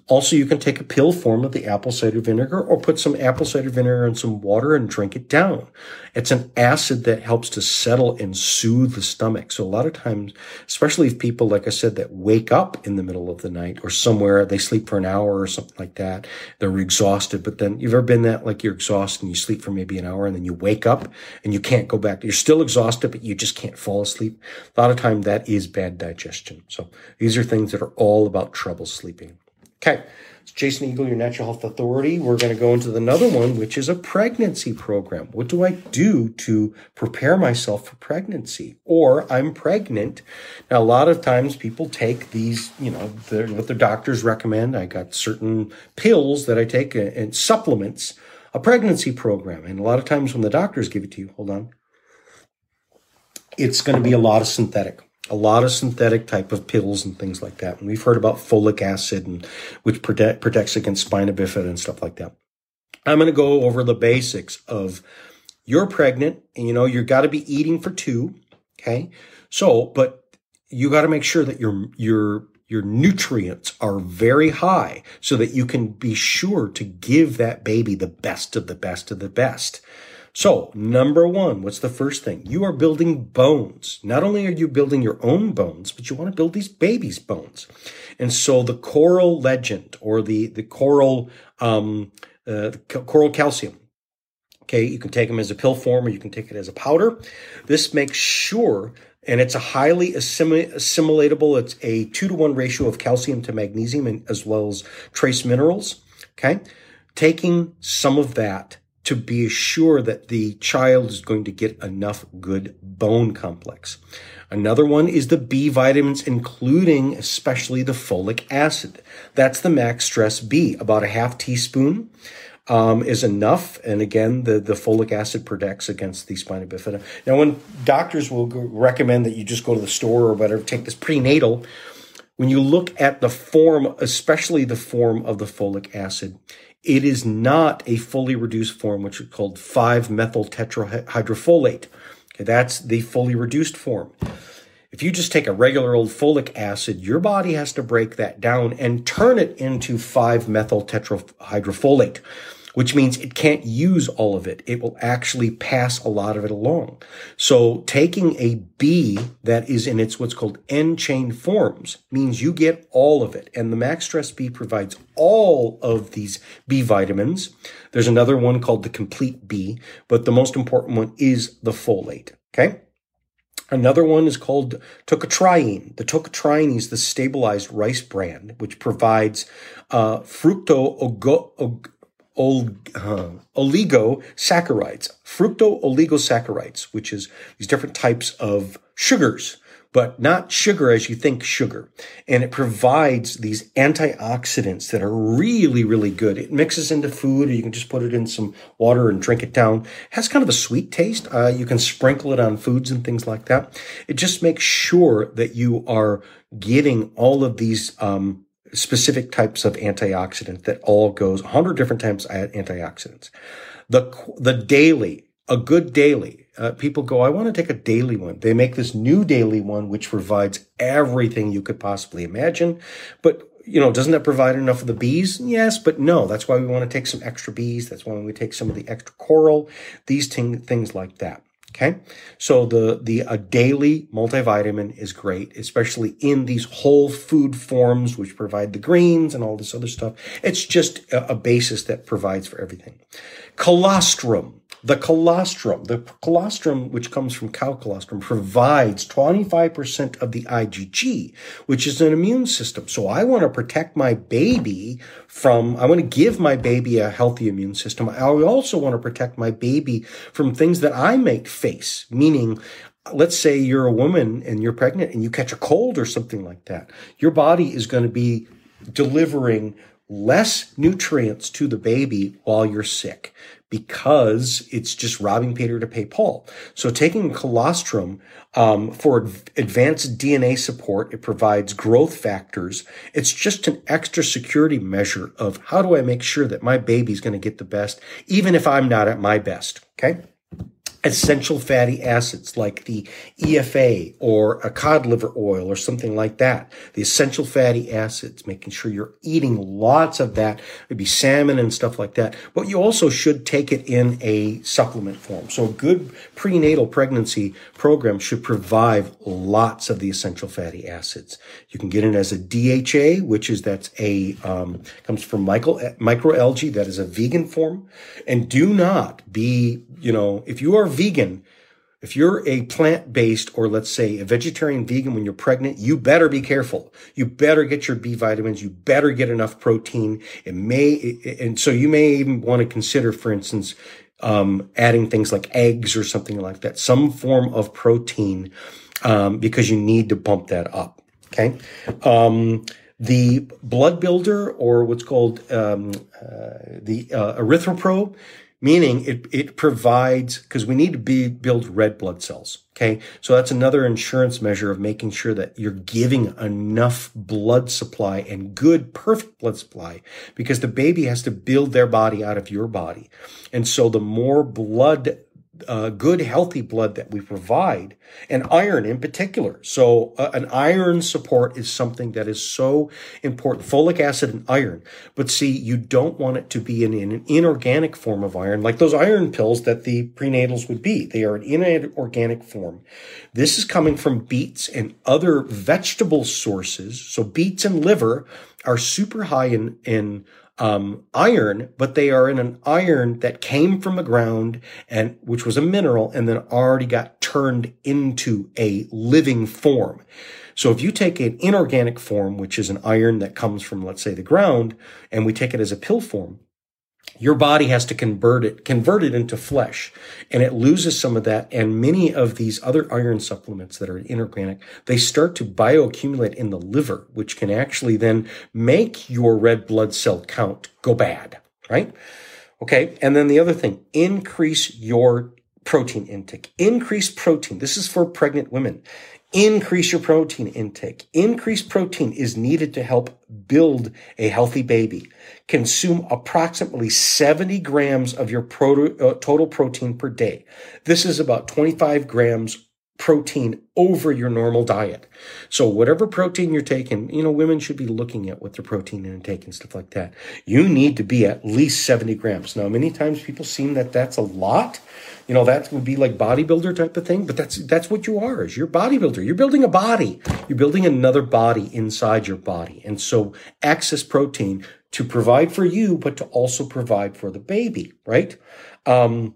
Also, you can take a pill form of the apple cider vinegar or put some apple cider vinegar in some water and drink it down. It's an acid that helps to settle and soothe the stomach. So a lot of times, especially if people, like I said, that wake up in the middle of the night or somewhere, they sleep for an hour or something like that. They're exhausted, but then you've ever been that like you're exhausted and you sleep for maybe an hour and then you wake up and you can't go back. You're still exhausted, but you just can't fall asleep. A lot of time that is bad digestion. So these are things that are all about trouble sleeping. Okay. It's Jason Eagle, your natural health authority. We're going to go into another one, which is a pregnancy program. What do I do to prepare myself for pregnancy? Or I'm pregnant. Now, a lot of times people take these, you know, what their doctors recommend. I got certain pills that I take uh, and supplements a pregnancy program. And a lot of times when the doctors give it to you, hold on, it's going to be a lot of synthetic a lot of synthetic type of pills and things like that. And we've heard about folic acid and which protect, protects against spina bifida and stuff like that. I'm going to go over the basics of you're pregnant and you know, you've got to be eating for two. Okay. So, but you got to make sure that your, your, your nutrients are very high so that you can be sure to give that baby the best of the best of the best. So, number one, what's the first thing? You are building bones. Not only are you building your own bones, but you want to build these babies' bones. And so the coral legend or the, the coral, um, uh, coral calcium. Okay. You can take them as a pill form or you can take it as a powder. This makes sure and it's a highly assimilatable. It's a two to one ratio of calcium to magnesium and as well as trace minerals. Okay. Taking some of that to be sure that the child is going to get enough good bone complex. Another one is the B vitamins, including especially the folic acid. That's the max stress B, about a half teaspoon. Um, is enough. And again, the, the folic acid protects against the spina bifida. Now, when doctors will recommend that you just go to the store or whatever, take this prenatal, when you look at the form, especially the form of the folic acid, it is not a fully reduced form, which is called 5-methyl tetrahydrofolate. Okay, that's the fully reduced form. If you just take a regular old folic acid, your body has to break that down and turn it into 5-methyl tetrahydrofolate which means it can't use all of it. It will actually pass a lot of it along. So taking a B that is in its what's called end chain forms means you get all of it. And the Max Stress B provides all of these B vitamins. There's another one called the Complete B, but the most important one is the folate. Okay. Another one is called tocotriene. The tocotriene is the stabilized rice bran, which provides uh, fructo uh, oligosaccharides, fructo-oligosaccharides, which is these different types of sugars, but not sugar as you think sugar. And it provides these antioxidants that are really, really good. It mixes into food, or you can just put it in some water and drink it down. It has kind of a sweet taste. Uh, you can sprinkle it on foods and things like that. It just makes sure that you are getting all of these um, specific types of antioxidant that all goes 100 different types of antioxidants. The, the daily, a good daily, uh, people go, I want to take a daily one. They make this new daily one, which provides everything you could possibly imagine. But, you know, doesn't that provide enough of the bees? Yes, but no. That's why we want to take some extra bees. That's why we take some of the extra coral, these t- things like that. Okay. So the, the, a daily multivitamin is great, especially in these whole food forms, which provide the greens and all this other stuff. It's just a, a basis that provides for everything. Colostrum. The colostrum, the colostrum, which comes from cow colostrum, provides 25% of the IgG, which is an immune system. So I want to protect my baby from, I want to give my baby a healthy immune system. I also want to protect my baby from things that I might face, meaning let's say you're a woman and you're pregnant and you catch a cold or something like that. Your body is going to be delivering less nutrients to the baby while you're sick because it's just robbing Peter to pay Paul. So taking colostrum um, for advanced DNA support, it provides growth factors. It's just an extra security measure of how do I make sure that my baby's going to get the best, even if I'm not at my best. Okay essential fatty acids like the EFA or a cod liver oil or something like that. The essential fatty acids, making sure you're eating lots of that, maybe salmon and stuff like that. But you also should take it in a supplement form. So a good prenatal pregnancy program should provide lots of the essential fatty acids. You can get it as a DHA, which is that's a um, comes from micro, microalgae. That is a vegan form, and do not be you know if you are vegan, if you're a plant based or let's say a vegetarian vegan when you're pregnant, you better be careful. You better get your B vitamins. You better get enough protein. It may, and so you may even want to consider, for instance, um, adding things like eggs or something like that, some form of protein, um, because you need to bump that up. Okay. Um, the blood builder or what's called um, uh, the uh, erythropoietin meaning it, it provides, because we need to be, build red blood cells. Okay. So that's another insurance measure of making sure that you're giving enough blood supply and good, perfect blood supply because the baby has to build their body out of your body. And so the more blood uh, good, healthy blood that we provide, and iron in particular. So, uh, an iron support is something that is so important. Folic acid and iron. But see, you don't want it to be in, in an inorganic form of iron, like those iron pills that the prenatals would be. They are an inorganic form. This is coming from beets and other vegetable sources. So, beets and liver are super high in, in um, iron, but they are in an iron that came from the ground and which was a mineral and then already got turned into a living form. So if you take an inorganic form, which is an iron that comes from, let's say, the ground, and we take it as a pill form, your body has to convert it, convert it into flesh and it loses some of that. And many of these other iron supplements that are inorganic, they start to bioaccumulate in the liver, which can actually then make your red blood cell count go bad, right? Okay. And then the other thing, increase your protein intake. Increase protein. This is for pregnant women. Increase your protein intake. Increased protein is needed to help build a healthy baby. Consume approximately 70 grams of your uh, total protein per day. This is about 25 grams protein over your normal diet. So whatever protein you're taking, you know, women should be looking at what their protein intake and stuff like that. You need to be at least 70 grams. Now, many times people seem that that's a lot. You know, that would be like bodybuilder type of thing, but that's, that's what you are is you're bodybuilder. You're building a body. You're building another body inside your body. And so access protein to provide for you, but to also provide for the baby, right? Um,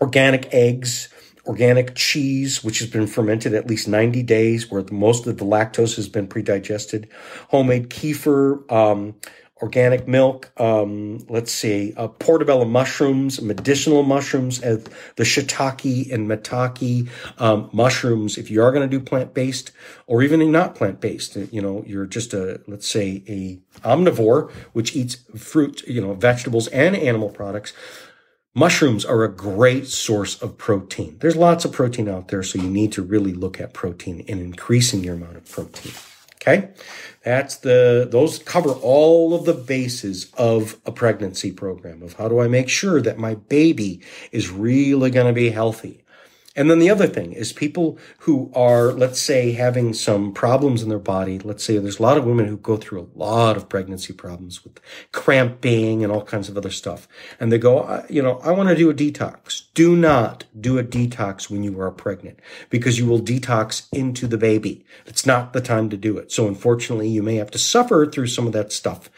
organic eggs, organic cheese, which has been fermented at least 90 days, where the, most of the lactose has been predigested, homemade kefir, um, organic milk, um, let's see, uh, portobello mushrooms, medicinal mushrooms, uh, the shiitake and maitake um, mushrooms. If you are going to do plant based, or even not plant based, you know, you're just a let's say a omnivore which eats fruit, you know, vegetables and animal products. Mushrooms are a great source of protein. There's lots of protein out there, so you need to really look at protein and increasing your amount of protein. Okay. That's the, those cover all of the bases of a pregnancy program of how do I make sure that my baby is really going to be healthy? And then the other thing is people who are, let's say, having some problems in their body. Let's say there's a lot of women who go through a lot of pregnancy problems with cramping and all kinds of other stuff. And they go, you know, I want to do a detox. Do not do a detox when you are pregnant because you will detox into the baby. It's not the time to do it. So unfortunately, you may have to suffer through some of that stuff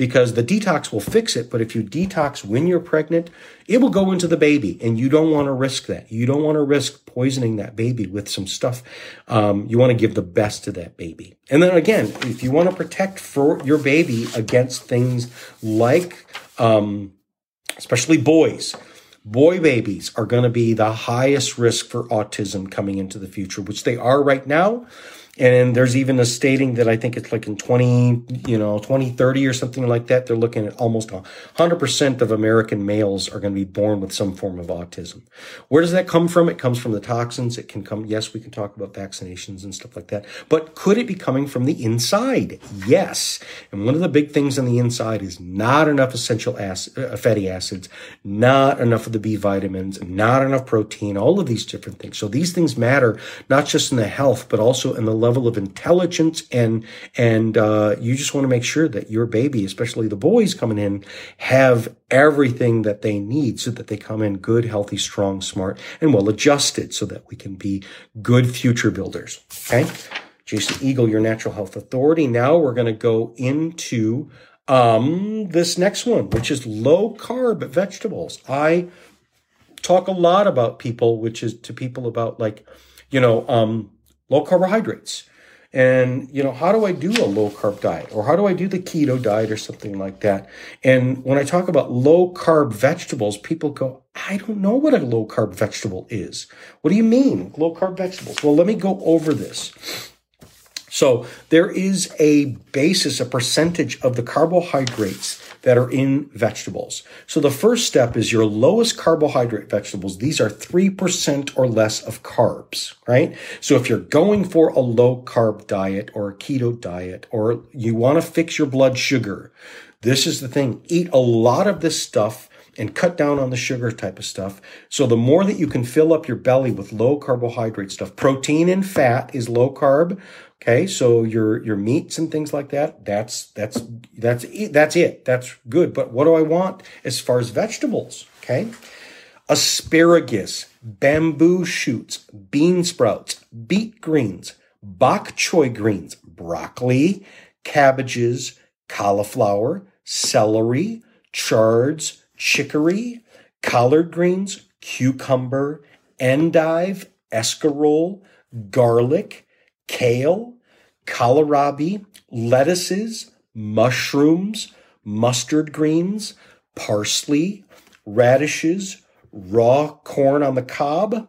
because the detox will fix it. But if you detox when you're pregnant, it will go into the baby and you don't want to risk that. You don't want to risk poisoning that baby with some stuff. Um, you want to give the best to that baby. And then again, if you want to protect for your baby against things like, um, especially boys, boy babies are going to be the highest risk for autism coming into the future, which they are right now. And there's even a stating that I think it's like in 20, you know, 2030 or something like that. They're looking at almost 100% of American males are going to be born with some form of autism. Where does that come from? It comes from the toxins. It can come, yes, we can talk about vaccinations and stuff like that. But could it be coming from the inside? Yes. And one of the big things on the inside is not enough essential acid, uh, fatty acids, not enough of the B vitamins, not enough protein, all of these different things. So these things matter not just in the health, but also in the level of intelligence and and uh, you just want to make sure that your baby, especially the boys coming in, have everything that they need so that they come in good, healthy, strong, smart, and well adjusted so that we can be good future builders. Okay. Jason Eagle, your natural health authority. Now we're going to go into um, this next one, which is low carb vegetables. I talk a lot about people, which is to people about like, you know, um, low carbohydrates. And, you know, how do I do a low carb diet or how do I do the keto diet or something like that? And when I talk about low carb vegetables, people go, I don't know what a low carb vegetable is. What do you mean, low carb vegetables? Well, let me go over this. So there is a basis, a percentage of the carbohydrates that are in vegetables. So the first step is your lowest carbohydrate vegetables. These are 3% or less of carbs, right? So if you're going for a low carb diet or a keto diet or you want to fix your blood sugar, this is the thing. Eat a lot of this stuff and cut down on the sugar type of stuff. So the more that you can fill up your belly with low carbohydrate stuff, protein and fat is low carb. Okay, so your your meats and things like that, that's that's that's that's it. That's good. But what do I want as far as vegetables? Okay, asparagus, bamboo shoots, bean sprouts, beet greens, bok choy greens, broccoli, cabbages, cauliflower, celery, chards, chicory, collard greens, cucumber, endive, escarole, garlic, kale, kohlrabi, lettuces, mushrooms, mustard greens, parsley, radishes, raw corn on the cob,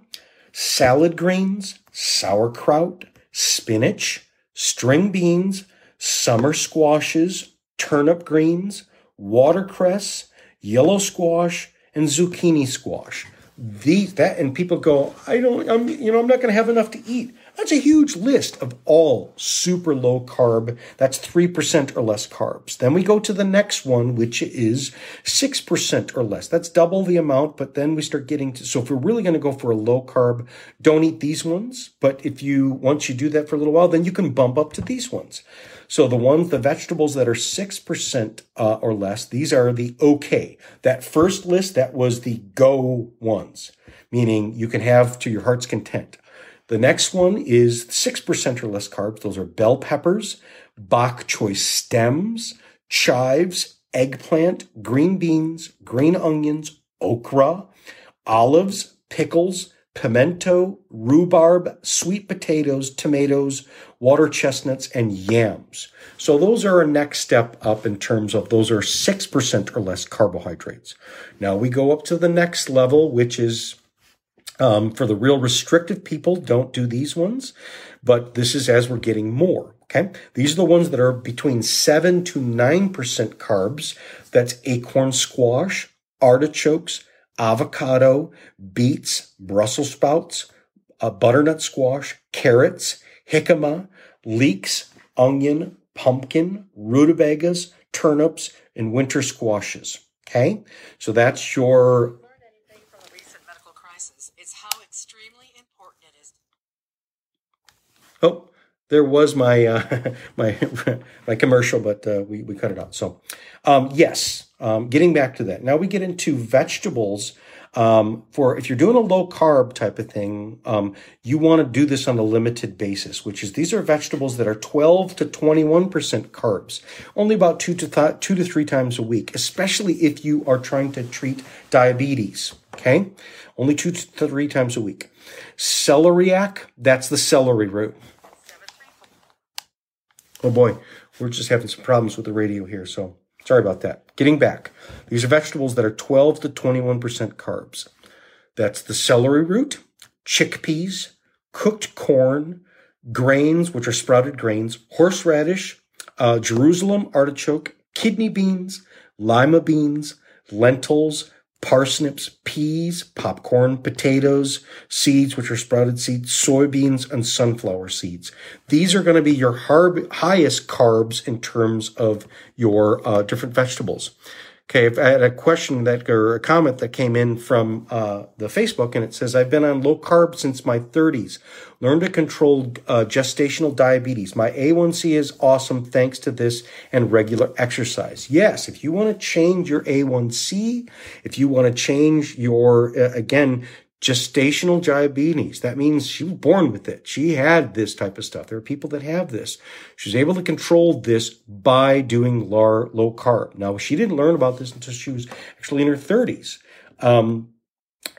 salad greens, sauerkraut, spinach, string beans, summer squashes, turnip greens, watercress, yellow squash, and zucchini squash. These that and people go, I don't, I'm, you know, I'm not going to have enough to eat. That's a huge list of all super low carb. That's 3% or less carbs. Then we go to the next one, which is 6% or less. That's double the amount, but then we start getting to, so if we're really going to go for a low carb, don't eat these ones. But if you, once you do that for a little while, then you can bump up to these ones. So the ones, the vegetables that are 6% uh, or less, these are the okay. That first list, that was the go ones, meaning you can have to your heart's content. The next one is 6% or less carbs. Those are bell peppers, bok choy stems, chives, eggplant, green beans, green onions, okra, olives, pickles, pimento, rhubarb, sweet potatoes, tomatoes, water chestnuts, and yams. So those are a next step up in terms of those are 6% or less carbohydrates. Now we go up to the next level, which is um, for the real restrictive people, don't do these ones, but this is as we're getting more. Okay. These are the ones that are between 7 to 9% carbs. That's acorn squash, artichokes, avocado, beets, Brussels sprouts, uh, butternut squash, carrots, jicama, leeks, onion, pumpkin, rutabagas, turnips, and winter squashes. Okay, so that's your. Learn anything from the recent medical crisis? It's how extremely important it is. Oh, there was my uh, my my commercial, but uh, we we cut it out. So, um, yes, um, getting back to that. Now we get into vegetables. Um, for if you're doing a low carb type of thing, um, you want to do this on a limited basis, which is these are vegetables that are 12 to 21 percent carbs, only about two to th- two to three times a week, especially if you are trying to treat diabetes. Okay, only two to three times a week. Celeriac, that's the celery root. Oh boy, we're just having some problems with the radio here, so sorry about that. Getting back, these are vegetables that are 12 to 21% carbs. That's the celery root, chickpeas, cooked corn, grains, which are sprouted grains, horseradish, uh, Jerusalem artichoke, kidney beans, lima beans, lentils, parsnips, peas, popcorn, potatoes, seeds, which are sprouted seeds, soybeans, and sunflower seeds. These are going to be your harb, highest carbs in terms of your uh, different vegetables. Okay, I had a question that or a comment that came in from uh, the Facebook, and it says, "I've been on low carb since my 30s. Learned to control uh, gestational diabetes. My A1C is awesome thanks to this and regular exercise. Yes, if you want to change your A1C, if you want to change your uh, again gestational diabetes. That means she was born with it. She had this type of stuff. There are people that have this. She was able to control this by doing low, carb. Now, she didn't learn about this until she was actually in her 30s. Um,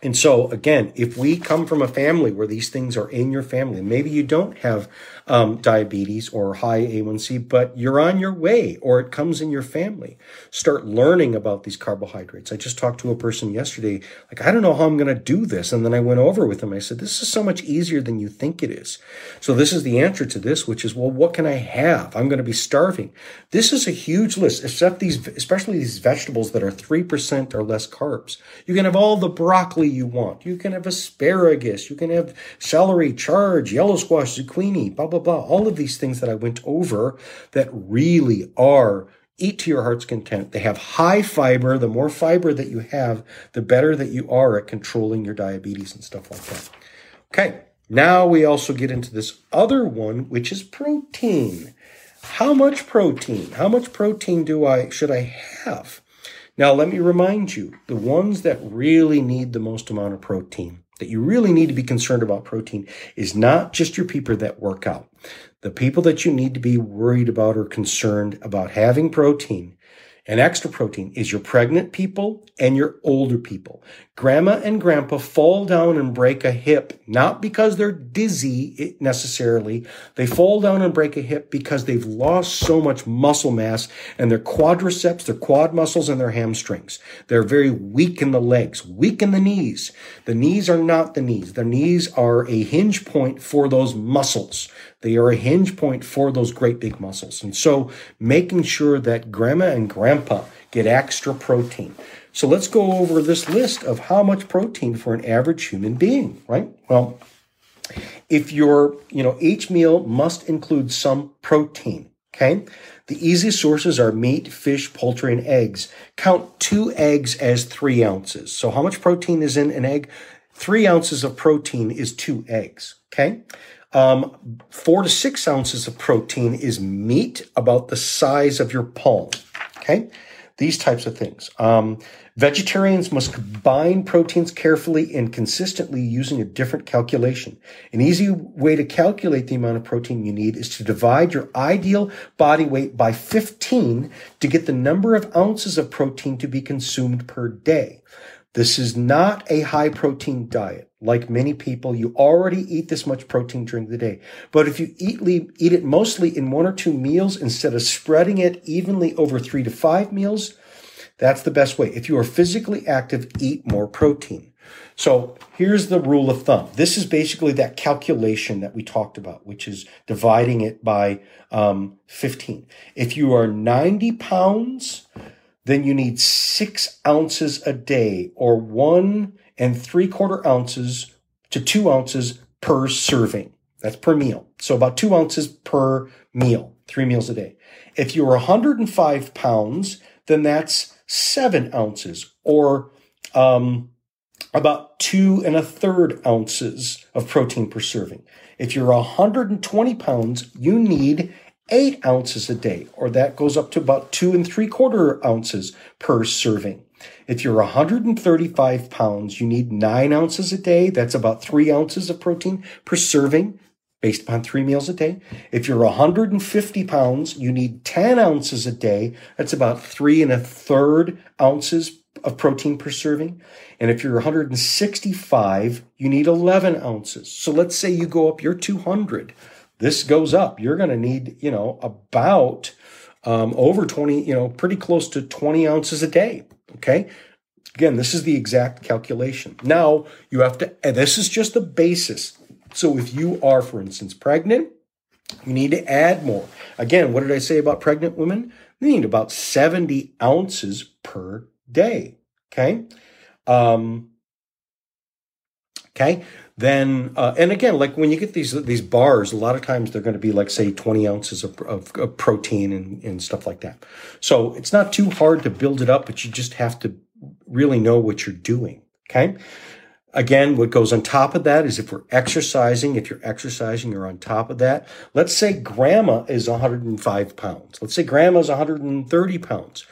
and so, again, if we come from a family where these things are in your family, maybe you don't have um, diabetes or high A1C, but you're on your way or it comes in your family, start learning about these carbohydrates. I just talked to a person yesterday, like, I don't know how I'm going to do this. And then I went over with them. I said, this is so much easier than you think it is. So this is the answer to this, which is, well, what can I have? I'm going to be starving. This is a huge list, except these, especially these vegetables that are 3% or less carbs. You can have all the broccoli you want. You can have asparagus. You can have celery, chard, yellow squash, zucchini, blah, blah, blah. All of these things that I went over that really are eat to your heart's content. They have high fiber. The more fiber that you have, the better that you are at controlling your diabetes and stuff like that. Okay. Now we also get into this other one, which is protein. How much protein? How much protein do I should I have? Now, let me remind you the ones that really need the most amount of protein, that you really need to be concerned about protein, is not just your people that work out. The people that you need to be worried about or concerned about having protein and extra protein is your pregnant people and your older people. Grandma and grandpa fall down and break a hip, not because they're dizzy necessarily. They fall down and break a hip because they've lost so much muscle mass and their quadriceps, their quad muscles, and their hamstrings. They're very weak in the legs, weak in the knees. The knees are not the knees. The knees are a hinge point for those muscles. They are a hinge point for those great big muscles. And so making sure that grandma and grandpa get extra protein. So let's go over this list of how much protein for an average human being, right? Well, if your, you know, each meal must include some protein, okay? The easiest sources are meat, fish, poultry, and eggs. Count two eggs as three ounces. So how much protein is in an egg? Three ounces of protein is two eggs, okay? Um, four to six ounces of protein is meat about the size of your palm, okay? These types of things. Um, Vegetarians must combine proteins carefully and consistently using a different calculation. An easy way to calculate the amount of protein you need is to divide your ideal body weight by 15 to get the number of ounces of protein to be consumed per day. This is not a high protein diet. Like many people, you already eat this much protein during the day. But if you eat, eat it mostly in one or two meals instead of spreading it evenly over three to five meals, that's the best way. If you are physically active, eat more protein. So here's the rule of thumb. This is basically that calculation that we talked about, which is dividing it by um, 15. If you are 90 pounds, then you need six ounces a day or one and three quarter ounces to two ounces per serving. That's per meal. So about two ounces per meal, three meals a day. If you're 105 pounds, then that's seven ounces or um, about two and a third ounces of protein per serving. If you're 120 pounds, you need eight ounces a day, or that goes up to about two and three quarter ounces per serving. If you're 135 pounds, you need nine ounces a day. That's about three ounces of protein per serving based upon three meals a day. If you're 150 pounds, you need 10 ounces a day. That's about three and a third ounces of protein per serving. And if you're 165, you need 11 ounces. So let's say you go up, you're 200. This goes up. You're going to need, you know, about um, over 20, you know, pretty close to 20 ounces a day. Okay. Again, this is the exact calculation. Now you have to, and this is just the basis. So if you are, for instance, pregnant, you need to add more. Again, what did I say about pregnant women? They need about 70 ounces per day. Okay. Um, okay. Then, uh, and again, like when you get these these bars, a lot of times they're going to be like, say, 20 ounces of, of, of protein and, and stuff like that. So it's not too hard to build it up, but you just have to really know what you're doing. Okay. Again, what goes on top of that is if we're exercising, if you're exercising, you're on top of that. Let's say grandma is 105 pounds. Let's say grandma is 130 pounds.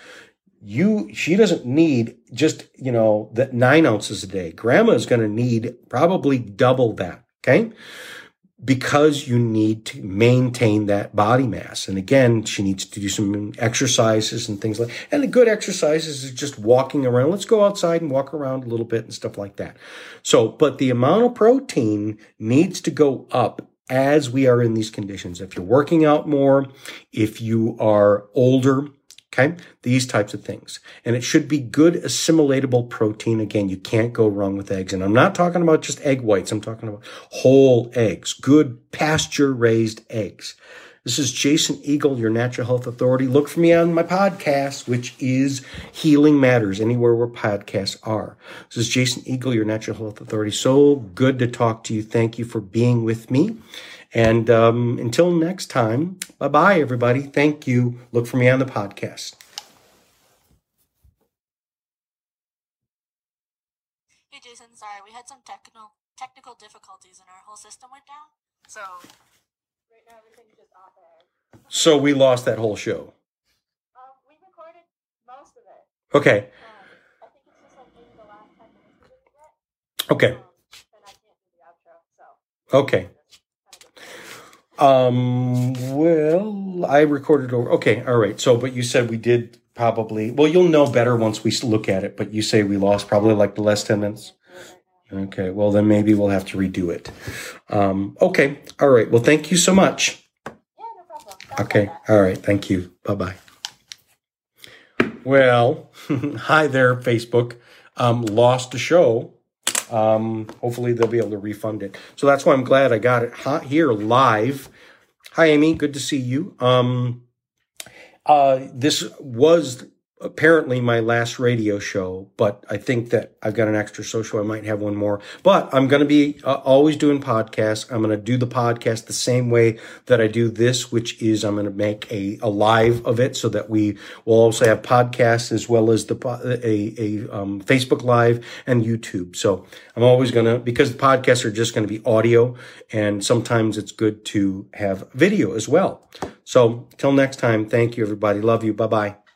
You, she doesn't need just, you know, that nine ounces a day. Grandma is going to need probably double that. Okay because you need to maintain that body mass. And again, she needs to do some exercises and things like, and the good exercises is just walking around. Let's go outside and walk around a little bit and stuff like that. So, but the amount of protein needs to go up as we are in these conditions. If you're working out more, if you are older, Okay. These types of things. And it should be good assimilatable protein. Again, you can't go wrong with eggs. And I'm not talking about just egg whites. I'm talking about whole eggs, good pasture raised eggs. This is Jason Eagle, your natural health authority. Look for me on my podcast, which is Healing Matters, anywhere where podcasts are. This is Jason Eagle, your natural health authority. So good to talk to you. Thank you for being with me. And um, until next time, bye bye, everybody. Thank you. Look for me on the podcast. Hey, Jason. Sorry, we had some technical technical difficulties and our whole system went down. So right now everything's just off air. So we lost that whole show. Um, we recorded most of it. Okay. Um, I think it's just like maybe the last ten minutes we didn't get. Okay. Um, and I can't do the outro, so. Okay. Um, well, I recorded over. Okay. All right. So, but you said we did probably. Well, you'll know better once we look at it. But you say we lost probably like the last ten minutes. Okay. Well, then maybe we'll have to redo it. Um, okay. All right. Well, thank you so much. Yeah, no problem. Okay. All right. Thank you. Bye bye. Well, hi there, Facebook. Um, lost a show. Um, hopefully they'll be able to refund it. So that's why I'm glad I got it hot here live. Hi, Amy. Good to see you. Um, uh, this was apparently my last radio show, but I think that I've got an extra social. I might have one more, but I'm going to be uh, always doing podcasts. I'm going to do the podcast the same way that I do this, which is I'm going to make a, a live of it so that we will also have podcasts as well as the a, a um, Facebook live and YouTube. So I'm always going to because the podcasts are just going to be audio, and sometimes it's good to have video as well. So till next time, thank you everybody. Love you. Bye bye.